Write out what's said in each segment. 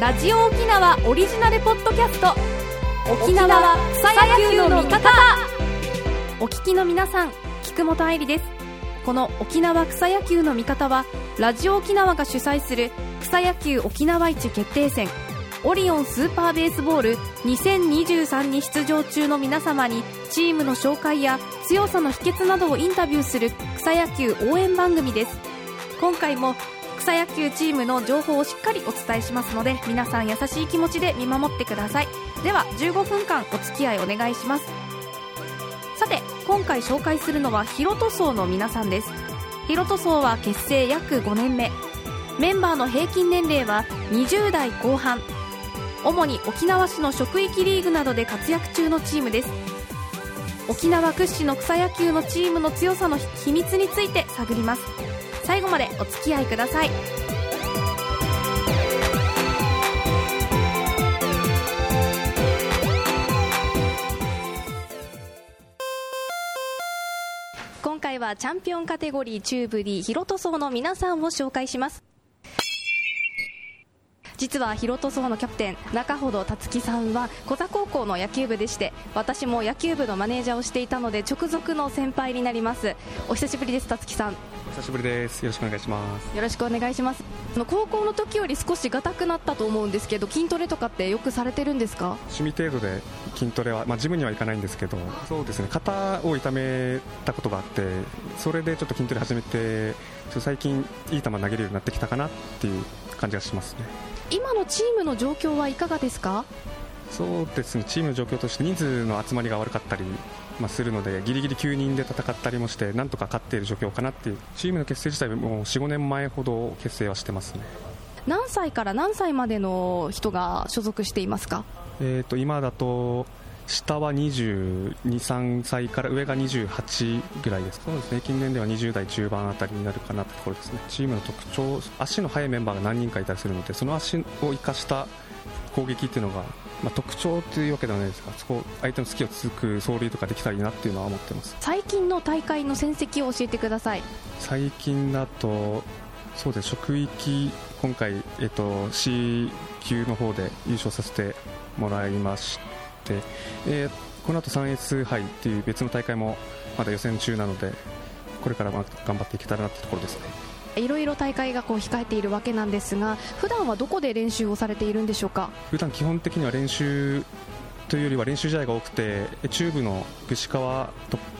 ラジオ沖縄オリジナルポッドキャスト。沖縄草野球の味方。お聞きの皆さん菊本愛理です。この沖縄草野球の味方はラジオ沖縄が主催する草野球沖縄一決定戦。オリオンスーパーベースボール2023に出場中の皆様にチームの紹介や強さの秘訣などをインタビューする草野球応援番組です。今回も草野球チームの情報をしっかりお伝えしますので皆さん優しい気持ちで見守ってください。では15分間お付き合いお願いします。さて今回紹介するのはヒロト層の皆さんです。ヒロト層は結成約5年目。メンバーの平均年齢は20代後半。主に沖縄市の職域リーグなどで活躍中のチームです。沖縄屈指の草野球のチームの強さの秘密について探ります。最後までお付き合いください。今回はチャンピオンカテゴリー中部 D ヒロト層の皆さんを紹介します。実はヒロト層のキャプテン中程達樹さんは小座高校の野球部でして私も野球部のマネージャーをしていたので直属の先輩になります。お久しぶりです達樹さん。お久しぶりです。よろしくお願いします。よろしくお願いします。高校の時より少しがたくなったと思うんですけど筋トレとかってよくされてるんですか？趣味程度で筋トレは、まあ、ジムには行かないんですけどそうですね。肩を痛めたことがあってそれでちょっと筋トレ始めて最近いい球投げるようになってきたかなっていう感じがしますね今のチームの状況はいかがですか？そうですね。チームの状況として人数の集まりが悪かったり、まあ、するのでギリギリ9人で戦ったりもしてなんとか勝っている状況かなっていうチームの結成自体も45年前ほど結成はしてますね。何歳から何歳までの人が所属していますか、えーと、今だと下は22、3歳から上が28ぐらいです。そうですね。近年では20代中盤あたりになるかなってところですね。チームの特徴、足の速いメンバーが何人かいたりするので、その足を生かした攻撃っていうのが、まあ、特徴というわけではないですが、そこ相手の隙をつく走塁とかできたらいいなっていうのは思ってます。最近の大会の戦績を教えてください。最近だと、そうです。職域今回えっと C 級の方で優勝させてもらいまして。、えー、この後 3S 杯っていう別の大会もまだ予選中なのでこれから頑張っていけたらなってところですね。いろいろ大会がこう控えているわけなんですが普段はどこで練習をされているんでしょうか？普段基本的には練習というよりは練習試合が多くて中部の串川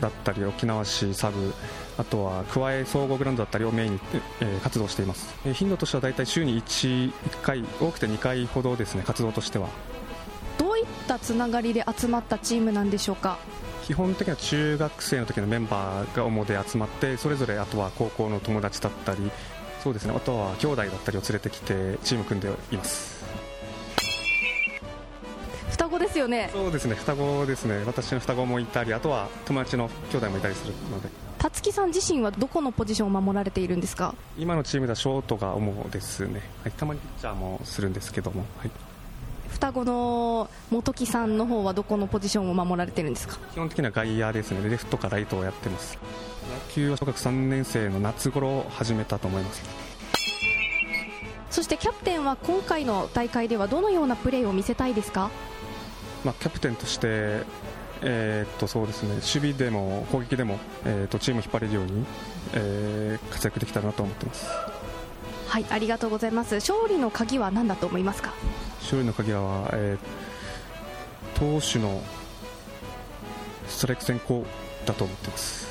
だったり沖縄市サブあとは桑江総合グラウンドだったりをメインに、えー、活動しています、えー、頻度としては大体週に 1, 1回多くて2回ほどですね活動としてはったつながりで集まったチームなんでしょうか？基本的には中学生の時のメンバーが主で集まってそれぞれあとは高校の友達だったりそうですねあとは兄弟だったりを連れてきてチーム組んでいます。双子ですよね？そうですね双子ですね。私の双子もいたりあとは友達の兄弟もいたりするので。辰木さん自身はどこのポジションを守られているんですか？今のチームではショートが主ですね、はい、たまにピッチャーもするんですけども、はい双子の本木さんの方はどこのポジションを守られてるんですか？基本的には外野ですね。レフトかライトをやってます。野球は小学3年生の夏頃始めたと思います。そしてキャプテンは今回の大会ではどのようなプレーを見せたいですか、まあ、キャプテンとしてえー、っとそうですね。守備でも攻撃でも、えー、っとチームを引っ張れるように、えー、活躍できたらなと思ってます。はいありがとうございます。勝利の鍵は何だと思いますか？勝利の鍵は、えー、投手のストライク先行だと思ってます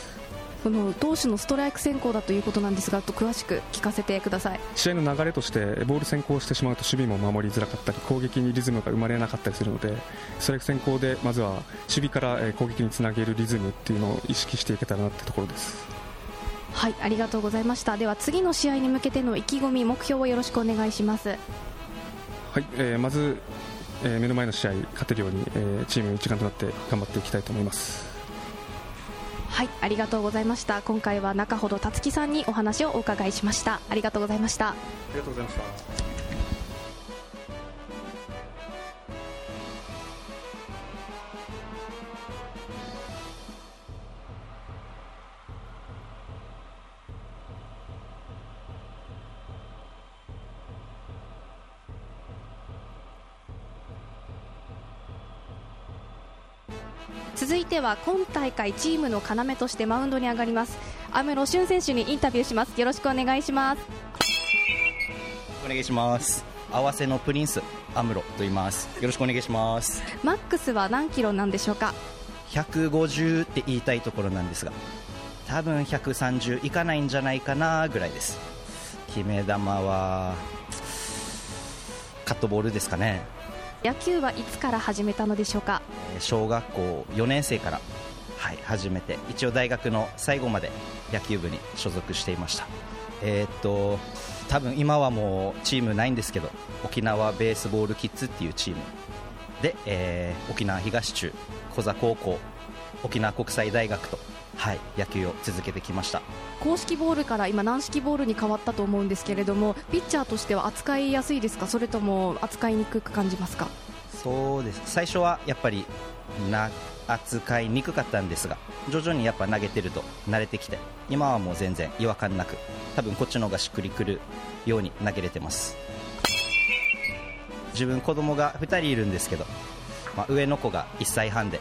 この投手のストライク先行だということなんですが、と詳しく聞かせてください試合の流れとして、ボール先行してしまうと守備も守りづらかったり、攻撃にリズムが生まれなかったりするので、ストライク先行でまずは守備から攻撃につなげるリズムっていうのを意識していけたらなってところです。はい、ありがとうございました。では次の試合に向けての意気込み、目標をよろしくお願いします。はい、えー、まず、えー、目の前の試合勝てるように、えー、チーム一丸となって頑張っていきたいと思います。はいありがとうございました。今回は中ほど辰樹さんにお話をお伺いしました。ありがとうございました。ありがとうございました続いては今大会チームの要としてマウンドに上がります。アムロ俊選手にインタビューします。よろしくお願いします。お願いします。合わせのプリンスアムロと言います。よろしくお願いします。マックスは何キロなんでしょうか？150って言いたいところなんですが多分130いかないんじゃないかなぐらいです。決め球はカットボールですかね野球はいつから始めたのでしょうか？小学校4年生から、はい、始めて一応大学の最後まで野球部に所属していました。えー、っと多分今はもうチームないんですけど沖縄ベースボールキッズっていうチームで、えー、沖縄東中小座高校沖縄国際大学と、はい、野球を続けてきました。公式ボールから今軟式ボールに変わったと思うんですけれどもピッチャーとしては扱いやすいですか？それとも扱いにくく感じますか？そうです。最初はやっぱりな扱いにくかったんですが徐々にやっぱ投げてると慣れてきて今はもう全然違和感なく多分こっちの方がしっくりくるように投げれてます。自分子供が2人いるんですけど、まあ、上の子が1歳半で、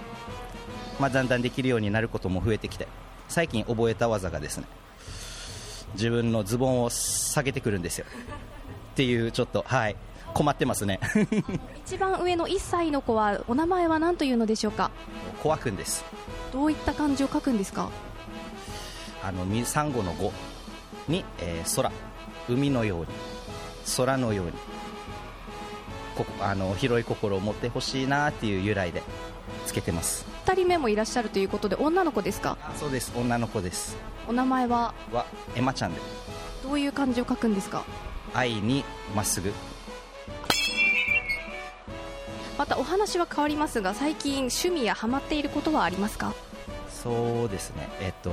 まあ、だんだんできるようになることも増えてきて最近覚えた技がですね自分のズボンを下げてくるんですよ。っていうちょっとはい。困ってますね。一番上の1歳の子はお名前は何というのでしょうか？コアくんです。どういった漢字を書くんですか？あのサンゴの語に、えー、空。海のように。空のように。こあの広い心を持ってほしいなっていう由来でつけてます2人目もいらっしゃるということで女の子ですか？そうです。女の子です。お名前は？はエマちゃんで。どういう漢字を書くんですか？愛にまっすぐ。またお話は変わりますが最近趣味やハマっていることはありますか？そうですね。えっと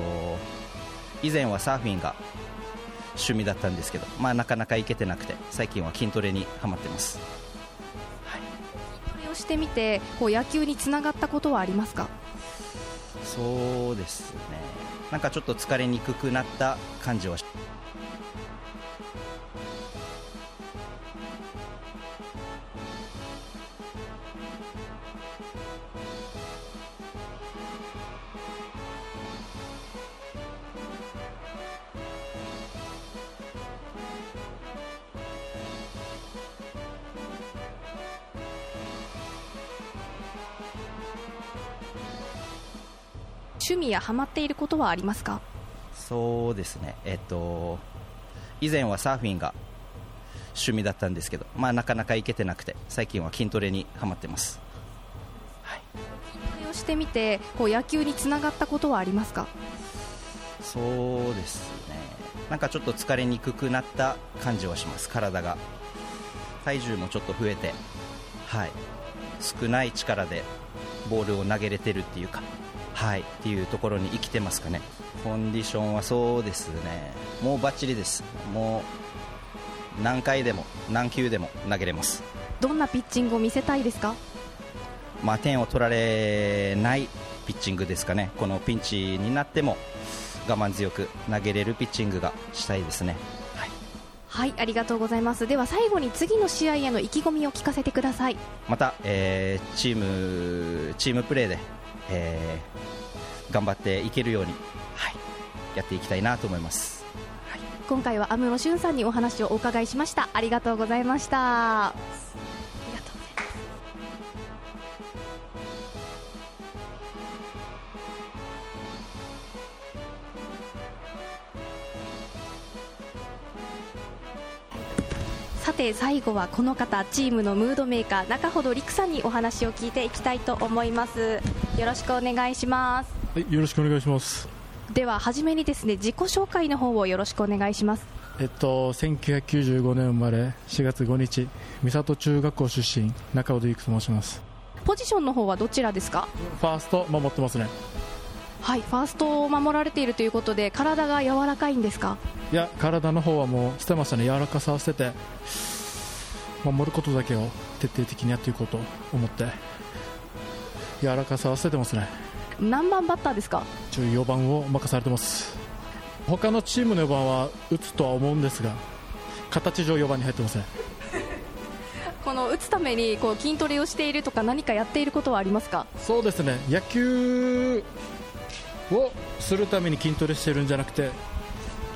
以前はサーフィンが趣味だったんですけど、まあ、なかなか行けてなくて最近は筋トレにはまってます、をしてみてこう野球につながったことはありますか？そうですね。なんかちょっと疲れにくくなった感じは趣味やハマっていることはありますか？そうですね。えっと以前はサーフィンが趣味だったんですけど、まあ、なかなか行けてなくて最近は筋トレにはまってます、はい、筋トレをしてみてこう野球につながったことはありますか？そうですね。なんかちょっと疲れにくくなった感じはします。体が。体重もちょっと増えてはい。少ない力でボールを投げれてるっていうかはいっていうところに生きてますかね。コンディションはそうですね。もうバッチリです。もう何回でも何球でも投げれます。どんなピッチングを見せたいですか？まあ、点を取られないピッチングですかね。このピンチになっても我慢強く投げれるピッチングがしたいですね。はい、はい、ありがとうございます。では最後に次の試合への意気込みを聞かせてください。また、えー、チームチームプレーでえー、頑張っていけるように、はい、やっていきたいなと思います、はい、今回は安室俊さんにお話をお伺いしました。ありがとうございました。て最後はこの方チームのムードメーカー中ほど陸さんにお話を聞いていきたいと思います。よろしくお願いします。はいよろしくお願いします。では初めにですね自己紹介の方をよろしくお願いします。えっと1995年生まれ4月5日三郷中学校出身中尾陸と申します。ポジションの方はどちらですか？ファースト守ってますね。はいファーストを守られているということで体が柔らかいんですか？いや体の方はもう捨てましたね。柔らかさを捨てて守ることだけを徹底的にやっていこうと思って。柔らかさは捨ててますね。何番バッターですか？4番を任されてます。他のチームの4番は打つとは思うんですが形上4番に入ってません。この打つためにこう筋トレをしているとか何かやっていることはありますか？そうですね。野球をするために筋トレしてるんじゃなくて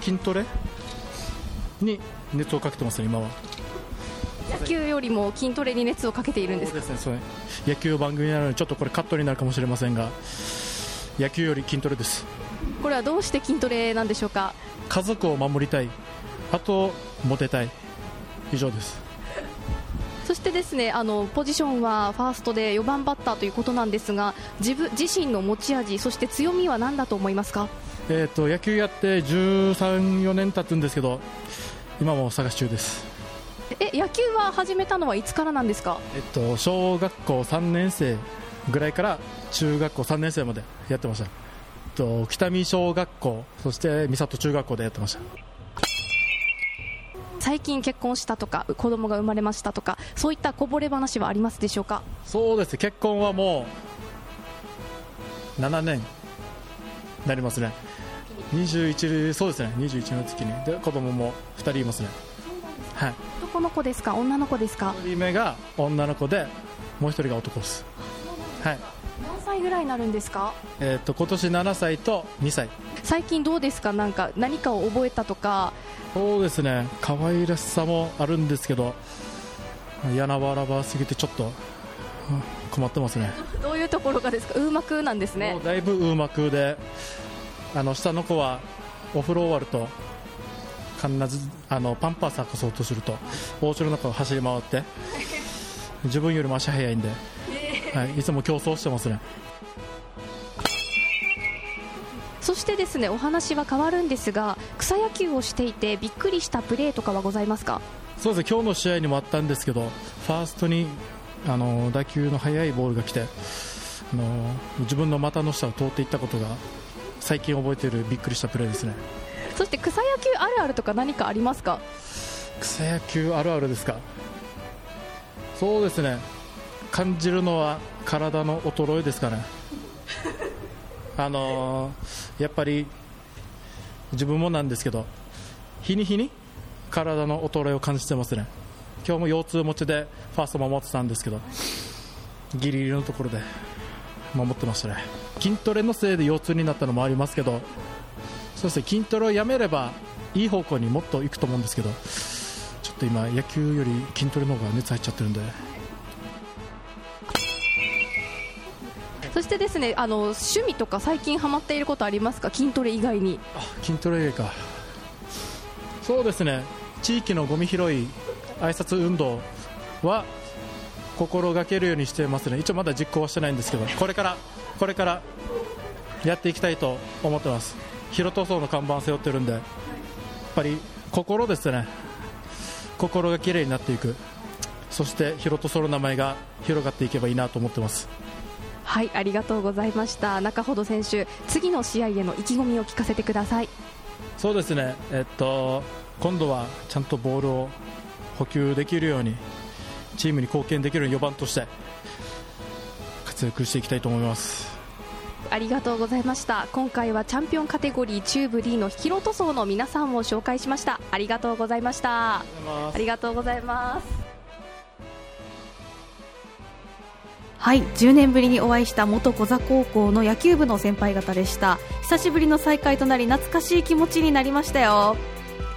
筋トレに熱をかけてますね今は野球よりも筋トレに熱をかけているんですか？そうですね。そう野球番組なのでちょっとこれカットになるかもしれませんが野球より筋トレです。これはどうして筋トレなんでしょうか？家族を守りたい。あとモテたい。以上です。そしてですねあのポジションはファーストで4番バッターということなんですが自分自身の持ち味そして強みは何だと思いますか？えー、と野球やって13、4年経つんですけど今も探し中です、え野球は始めたのはいつからなんですか？えっと、小学校3年生ぐらいから中学校3年生までやってました、えっと、北見小学校そして三郷中学校でやってました。最近結婚したとか子供が生まれましたとかそういったこぼれ話はありますでしょうか？そうです結婚はもう7年なりますね。21そうですね。21の月に。で子供も2人いますねはい。男の子ですか？女の子ですか？1人目が女の子でもう1人が男です。はい。何歳ぐらいになるんですか？えー、と今年7歳と2歳。最近どうですか？なんか何かを覚えたとか。そうですね。可愛らしさもあるんですけどやなばらばすぎてちょっとうん困ってますね。どういうところがですか？うまくなんですね。だいぶうまくであの下の子はお風呂終わると必ずあのパンパース履かそうとするとお家の中を走り回って 自分よりも足速いんで、はい、いつも競争してますね。そしてですねお話は変わるんですが草野球をしていてびっくりしたプレーとかはございますか？そうですね今日の試合にもあったんですけどファーストにあの打球の速いボールが来てあの自分の股の下を通っていったことが最近覚えているびっくりしたプレーですねそして草野球あるあるとか何かありますか？草野球あるあるですか？そうですね。感じるのは体の衰えですかね。あのーやっぱり自分もなんですけど日に日に体の衰えを感じてますね。今日も腰痛持ちでファースト守ってたんですけどギリギリのところで守ってましたね。筋トレのせいで腰痛になったのもありますけどそうですね筋トレをやめればいい方向にもっと行くと思うんですけどちょっと今野球より筋トレの方が熱入っちゃってるんで。そしてですねあの趣味とか最近ハマっていることありますか？筋トレ以外に。筋トレ以外か。そうですね。地域のゴミ拾い挨拶運動は心がけるようにしてますね。一応まだ実行はしてないんですけどこれからこれからやっていきたいと思ってます広塗装の看板背負ってるんでやっぱり心ですね。心がきれいになっていく。そして広塗装の名前が広がっていけばいいなと思ってます。はいありがとうございました。中ほど選手次の試合への意気込みを聞かせてください。そうですね、えっと、今度はちゃんとボールを補給できるようにチームに貢献できる4番として活躍していきたいと思いますありがとうございました。今回はチャンピオンカテゴリー中部 D の広塗装の皆さんを紹介しました。ありがとうございました。ありがとうございます。はい10年ぶりにお会いした元小座高校の野球部の先輩方でした。久しぶりの再会となり懐かしい気持ちになりましたよ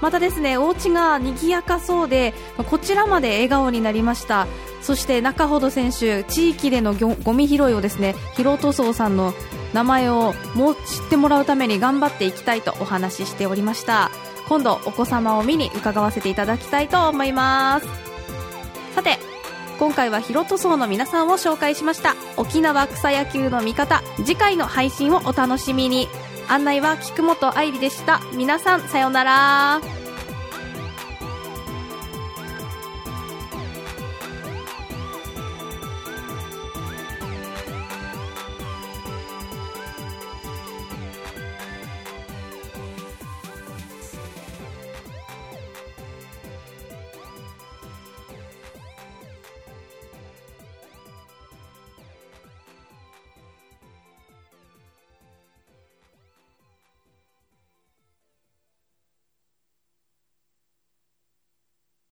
またですねお家が賑やかそうでこちらまで笑顔になりました。そして中ほど選手地域でのゴミ拾いをですね広塗装さんの名前をもう知ってもらうために頑張っていきたいとお話ししておりました。今度お子様を見に伺わせていただきたいと思います。さて今回は広塗装の皆さんを紹介しました。沖縄草野球の味方次回の配信をお楽しみに。案内は菊本愛理でした。皆さんさようなら。